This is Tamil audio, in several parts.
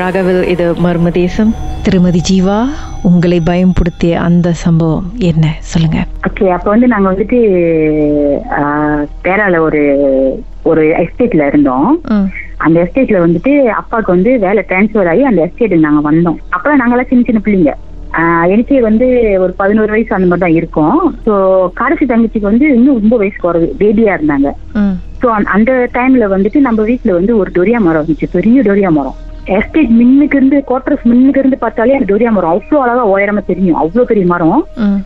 ராகவில் இது மர்மதேசம் திருமதி ஜீவா உங்களை பயம்படுத்திய அந்த சம்பவம் என்ன? சொல்லுங்க. ஓகே அப்ப வந்து நாங்க வந்துட்டு பேரால ஒரு ஒரு எஸ்டேட்ல இருந்தோம். அந்த எஸ்டேட்ல வந்துட்டு அப்பாவுக்கு வந்து வேலை டிரான்ஸ்ஃபர் ஆகி அந்த எஸ்டேட்டுக்கு நாங்க வந்தோம். அப்பெல்லாம் நாங்கெல்லாம் சின்ன சின்ன பிள்ளைங்க. எனக்கே வந்து ஒரு பதினோரு வயசு அந்த மாதிரி தான் இருக்கும். ஸோ கடைசி தங்கச்சிக்கு வந்து இன்னும் ரொம்ப வயசு குறைவு பேபியா இருந்தாங்க. ஸோ அந்த டைம்ல வந்துட்டு நம்ம வீட்ல வந்து ஒரு டொரியா மரம் இருந்துச்சு. பெரிய டொரியா மரம். எஸ்டேட் மின்னுக்கு இருந்து குவார்டர்ஸ் மின்னுக்கு இருந்து பார்த்தாலே அந்த டொரியா மரம் அவ்வளோ அழகா உயரமா தெரியும். அவ்வளோ பெரிய மரம்.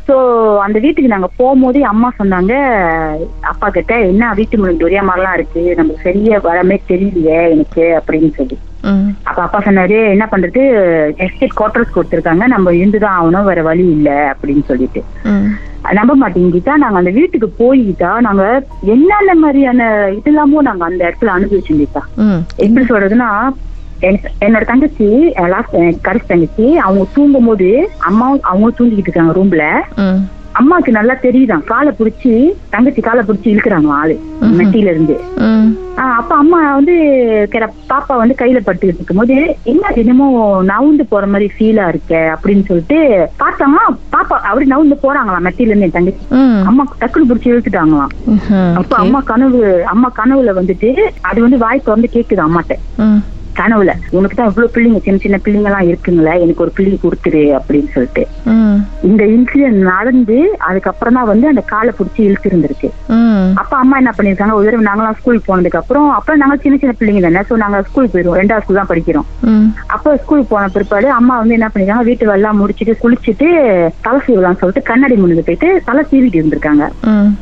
ஸோ அந்த வீட்டுக்கு நாங்க போகும்போதே அம்மா சொன்னாங்க அப்பா கிட்ட என்ன வீட்டு முன்னாடி டொரியா மரம்லாம் இருக்கு? நமக்கு சரியா வரமே தெரியலையே எனக்கு அப்படின்னு சொல்லி. அப்ப அப்பா சொன்னாரு என்ன பண்றது? எஸ்டேட் குவார்டர்ஸ் கொடுத்துருக்காங்க. நம்ம இருந்துதான் ஆகணும். வேற வழி இல்ல அப்படின்னு சொல்லிட்டு. நம்ப மாட்டேங்கிட்டா நாங்க அந்த வீட்டுக்கு போய்கிட்டா நாங்க என்னென்ன மாதிரியான இதெல்லாமோ நாங்க அந்த இடத்துல அனுபவிச்சுட்டா ம், எப்படி சொல்றதுன்னா என்னோட தங்கச்சி லாஸ்ட் கடைசி தங்கச்சி அவங்க தூங்கும் போது அம்மாவும் அவங்க தூங்கிக்கிட்டு இருக்காங்க ரூம்ல அம்மாவுக்கு நல்லா தெரியுதான் காலை பிடிச்சி தங்கச்சி காலை பிடிச்சி இழுக்கிறாங்க ஆளு மெட்டியில இருந்து. அப்ப அம்மா வந்து பாப்பா வந்து கையில பட்டுக்கிட்டு இருக்கும்போது என்ன என்னமோ நவுந்து போற மாதிரி ஃபீலா இருக்க அப்படின்னு சொல்லிட்டு பார்த்தாங்க பாப்பா அப்படி நவுந்து போறாங்களாம் மெட்டியில இருந்து என் தங்கச்சி. அம்மா டக்குனு பிடிச்சி இழுத்துட்டாங்களாம். அப்ப அம்மா கனவு அம்மா கனவுல வந்துட்டு அது வந்து வாய் திறந்து கேக்குது அம்மாட்ட. கனவுல உனக்கு தான் இவ்வளவு பிள்ளைங்க சின்ன சின்ன பிள்ளைங்க எல்லாம் இருக்குங்களே எனக்கு ஒரு பிள்ளை கொடுத்துரு அப்படின்னு சொல்லிட்டு. இந்த இன்சிடென்ட் நடந்து அதுக்கப்புறம் தான் வந்து அந்த காலை பிடிச்சி இழுத்து இருந்திருக்கு. ம், அப்ப அம்மா என்ன பண்ணிருக்காங்க ஒரு தடவை நாங்களாம் ஸ்கூல் போனதுக்கு அப்புறம் அப்புறம் நாங்க சின்ன சின்ன பிள்ளைங்க தானே சோ நாங்க ஸ்கூல் போயிருவோம். ரெண்டாவது ஸ்கூல் தான் படிக்கிறோம். அப்போ ஸ்கூல் போன பிற்பாடு அம்மா வந்து என்ன பண்ணிருக்காங்க வீட்டு எல்லாம் முடிச்சிட்டு குளிச்சுட்டு தலை சீவலாம்னு சொல்லிட்டு கண்ணாடி முன்னுக்கு போயிட்டு தலை சீவிட்டு இருந்திருக்காங்க.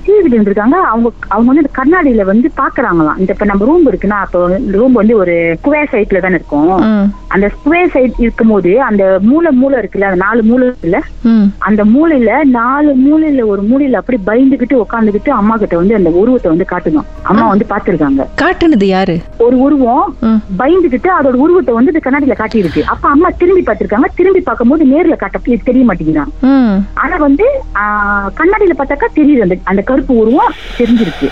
சீவிட்டு இருந்திருக்காங்க. அவங்க அவங்க வந்து கண்ணாடியில வந்து பாக்குறாங்களாம். இந்த இப்ப நம்ம ரூம் இருக்குன்னா அப்போ ரூம் வந்து ஒரு ஸ்கொயர் சைட்ல தானே இருக்கும். அந்த ஸ்கொயர் சைட் இருக்கும்போது அந்த மூளை மூளை இருக்குல்ல அந்த நாலு மூளை இருக்குல்ல அந்த மூலையில நாலு மூலையில ஒரு மூலையில அப்படி பயந்துகிட்டு உட்காந்துக்கிட்டு அம்மா கிட்ட வந்து அந்த உருவத்தை வந்து காட்டணும் அம்மா வந்து பாத்துருக்காங்க காட்டுனது யாரு? ஒரு உருவம் பயந்துகிட்டு அதோட உருவத்தை வந்து இந்த கண்ணாடியில காட்டியிருக்கு. அப்ப அம்மா திரும்பி பார்த்திருக்காங்க. திரும்பி பார்க்கும்போது நேர்ல காட்ட தெரிய மாட்டேங்கிறான் ஆனா வந்து கண்ணாடியில பார்த்தாக்கா தெரியுது அந்த அந்த கருப்பு உருவம் தெரிஞ்சிருக்கு.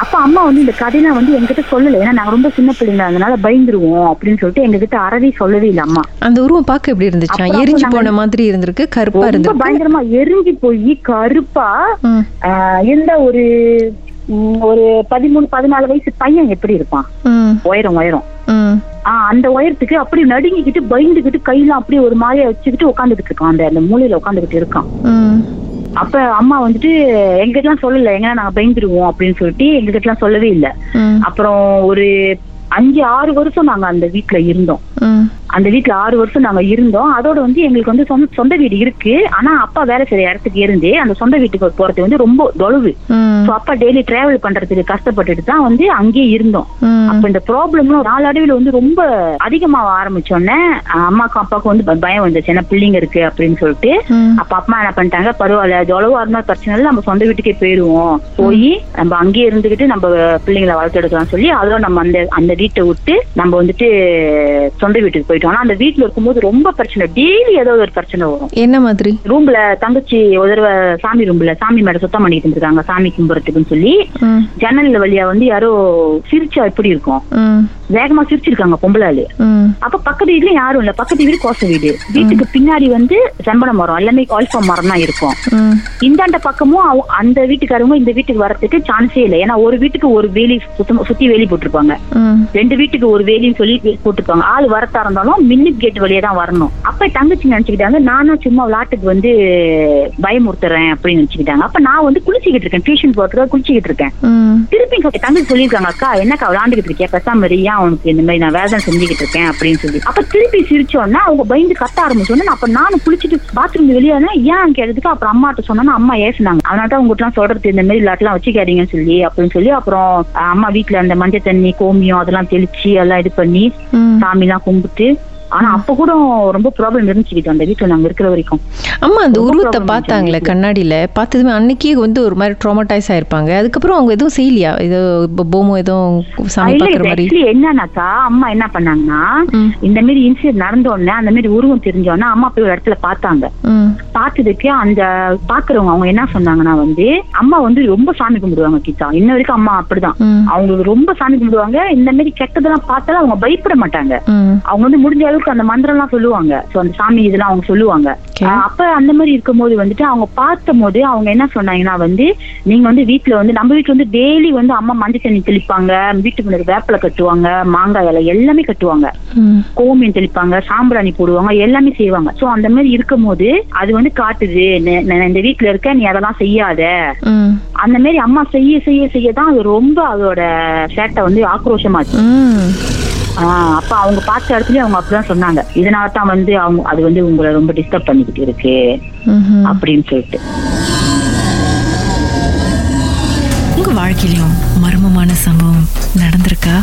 அப்ப அம்மா வந்து இந்த கதையெல்லாம் வந்து எங்ககிட்ட சொல்லல. ஏன்னா நாங்க ரொம்ப சின்ன பிள்ளைங்க அதனால பயந்துருவோம் அப்படின்னு சொல்லிட்டு எங்ககிட்ட அறவே சொல்லவே இல்லை அம்மா. அந்த உருவம் பார்க்க எப்படி இருந்துச்சா? எரிஞ்சு போன மாதிரி இருந்திருக்கு கருப்பா இருந்திருக்கு. பயங்கரமா எரிஞ்சு போய் கருப்பா இருந்த ஒரு ஒரு பதிமூணு பதினாலு வயசு பையன் எப்படி இருப்பான்? உயரம் உயரம். ஆஹ் அந்த உயரத்துக்கு அப்படி நடுங்கிக்கிட்டு பயந்துகிட்டு கையெல்லாம் அப்படியே ஒரு மாதிரியா வச்சுக்கிட்டு உட்காந்துக்கிட்டு இருக்கான். அந்த அந்த மூலையில உட்காந்துக்கிட்டு இருக்கான். அப்ப அம்மா வந்துட்டு எங்ககிட்டலாம் சொல்லல எங்கன்னா நாங்க பயந்துருவோம் அப்படின்னு சொல்லிட்டு எங்ககிட்டலாம் சொல்லவே இல்லை. அப்புறம் ஒரு அஞ்சு ஆறு வருஷம் நாங்க அந்த வீட்ல இருந்தோம். அந்த வீட்ல ஆறு வருஷம் நாங்க இருந்தோம். அதோட வந்து எங்களுக்கு வந்து சொந்த வீடு இருக்கு. ஆனா அப்பா வேலை செய்யற இடத்துக்கு இருந்து அந்த சொந்த வீட்டுக்கு போறது வந்து ரொம்ப தொலைவு. ம், சோ அப்பா டெய்லி டிராவல் பண்றதுக்கு கஷ்டப்பட்டுட்டு தான் வந்து அங்கேயே இருந்தோம். அப்ப இந்த ப்ராப்ளம்லாம் நாளடைவில் வந்து ரொம்ப அதிகமாக ஆரம்பிச்சோடனே அம்மாக்கும் அப்பாவுக்கும் வந்து பயம் வந்துச்சு. ஏன்னா பிள்ளைங்க இருக்கு அப்படின்னு சொல்லிட்டு. அப்ப அப்பா என்ன பண்ணிட்டாங்க? பரவாயில்ல தொலைவா இருந்தா பிரச்சனை இல்லை. நம்ம சொந்த வீட்டுக்கே போயிருவோம் போய் நம்ம அங்கேயே இருந்துகிட்டு நம்ம பிள்ளைங்களை வளர்த்தெடுக்கலாம் சொல்லி அதோட நம்ம அந்த அந்த வீட்டை விட்டு நம்ம வந்துட்டு சொந்த வீட்டுக்கு போயிட்டோம். ஆனா அந்த வீட்டுல இருக்கும்போது ரொம்ப பிரச்சனை. டெய்லி ஏதோ ஒரு பிரச்சனை வரும். என்ன மாதிரி? ரூம்ல தங்கச்சி தடவை சாமி ரூம்ல சாமி மேட சுத்தம் பண்ணிட்டு இருந்திருக்காங்க சாமி கும்புறதுக்குன்னு சொல்லி. ம், ஜன்னல்ல வழியா வந்து யாரோ சிரிச்சா எப்படி இருக்கும்? வேகமா சிரிச்சிருக்காங்க பொம்பளை ஆளு ம், அப்ப பக்கத்து வீட்ல யாரும் இல்ல. பக்கத்து வீடு கோச வீடு. வீட்டுக்கு பின்னாடி வந்து செம்பன மரம். எல்லாமே ஆல்ஃபா மரம் தான் இருக்கும். இந்தாண்ட பக்கமும் அந்த வீட்டுக்காரங்க இந்த வீட்டுக்கு வரதுக்கு சான்ஸே இல்லை. ஏன்னா ஒரு வீட்டுக்கு ஒரு வேலி சுத்தி வேலி போட்டிருப்பாங்க. ரெண்டு வீட்டுக்கு ஒரு வேலின்னு சொல்லி போட்டிருப்பாங்க. ஆள் வரத்தா இருந்தாலும் மின்னிட் கேட் வழியா தான் வரணும். அப்ப தங்கச்சி நினைச்சுக்கிட்டாங்க நானும் சும்மா விளாட்டுக்கு வந்து பயமுறுத்துறேன் அப்படின்னு நினைச்சுக்கிட்டாங்க. அப்ப நான் வந்து குளிச்சுக்கிட்டு இருக்கேன். டியூஷன் போறதுக்காக குளிச்சுக்கிட்டு இருக்கேன். திருப்பி தங்கச்சி சொல்லியிருக்காங்க அக்கா என்னக்கா விளாண்டுகிட்டு இருக்கியா பேசாம ஏன் அவனுக்கு இந்த மாதிரி நான் வேதனை செஞ்சுக்கிட்டு இருக்கேன்? அப்படின்னு சொல்லி. அப்ப திருப்பி சிரிச்சோன்னா அவங்க பயந்து கத்த ஆரம்பிச்சோன்னா அப்ப நானும் குளிச்சுட்டு பாத்ரூம் வெளியே ஏன் கேட்டதுக்கு அப்புறம் அம்மாட்ட சொன்னா அம்மா ஏசுனாங்க. அதனால தான் உங்ககிட்ட எல்லாம் சொல்றது இந்த மாதிரி விளாட்டுலாம் வச்சுக்காதீங்கன்னு சொல்லி அப்படின்னு சொல்லி அப்புறம் அம்மா வீட்டுல அந்த மஞ்சள் தண்ணி கோமியம் அதெல்லாம் தெளிச்சு எல்லாம் இது பண்ணி சாமி எல்லாம் கும்பிட்டு ஆனா அப்ப கூட ரொம்ப ப்ராப்ளம் இருந்துச்சு அந்த வீட்டுல நாங்க இருக்கிற வரைக்கும். அம்மா அந்த உருவத்தை பார்த்தாங்களே. கண்ணாடியில. பார்த்ததுமே அன்னைக்கே வந்து ஒரு மாதிரி ட்ராமடைஸ் ஆயிருப்பாங்க. அதுக்கப்புறம் அவங்க எதுவும் செய்யலையா? ஏதோ இப்போ போமோ எதுவும் சாமி இது என்னன்னாக்கா அம்மா என்ன பண்ணாங்கன்னா. இந்த மாதிரி இன்சிடென்ட் நடந்த உடனே அந்த மாதிரி உருவம் தெரிஞ்ச அம்மா போய் ஒரு இடத்துல பார்த்தாங்க. பார்த்ததுக்கு அந்த பாக்குறவங்க அவங்க என்ன சொன்னாங்கன்னா வந்து அம்மா வந்து ரொம்ப சாமி கும்பிடுவாங்க கீதா. இன்ன வரைக்கும் அம்மா அப்படிதான். அவங்களுக்கு ரொம்ப சாமி கும்பிடுவாங்க. இந்த மாதிரி கெட்டதெல்லாம் பார்த்தாலும் அவங்க பயப்பட மாட்டாங்க. அவங்க வந்து முடிஞ்ச அளவுக்கு அந்த மந்திரம் எல்லாம் சொல்லுவாங்க. சோ அந்த சாமி இதெல்லாம் அவங்க சொல்லுவாங்க. அப்ப அந்த மாதிரி இருக்கும்போது வந்துட்டு அவங்க பார்த்த போது அவங்க என்ன சொன்னாங்கன்னா வந்து நீங்க வந்து வீட்டுல வந்து நம்ம வீட்டுல வந்து டெய்லி வந்து அம்மா மஞ்சள் தண்ணி தெளிப்பாங்க வீட்டுக்கு முன்னாடி வேப்பிலை கட்டுவாங்க மாங்காய் இலை எல்லாமே கட்டுவாங்க. கோமியம் தெளிப்பாங்க சாம்பிராணி போடுவாங்க எல்லாமே செய்வாங்க. சோ அந்த மாதிரி இருக்கும்போது அது வந்து காட்டுது. இந்த வீட்டுல இருக்க நீ அதெல்லாம் செய்யாத. அந்த மாதிரி அம்மா செய்ய செய்ய செய்ய தான் அது ரொம்ப அதோட சேட்டை வந்து ஆக்ரோஷமாச்சு. அப்ப அவங்க பார்த்த இடத்துல அவங்க அப்படிதான் சொன்னாங்க. இதனால தான் வந்து அவங்க அது வந்து உங்களை ரொம்ப டிஸ்டர்ப் பண்ணிக்கிட்டு இருக்கு. அப்படின்னு சொல்லிட்டு. உங்க வாழ்க்கையிலும் மர்மமான சம்பவம் நடந்திருக்கா?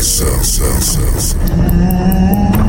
yourself.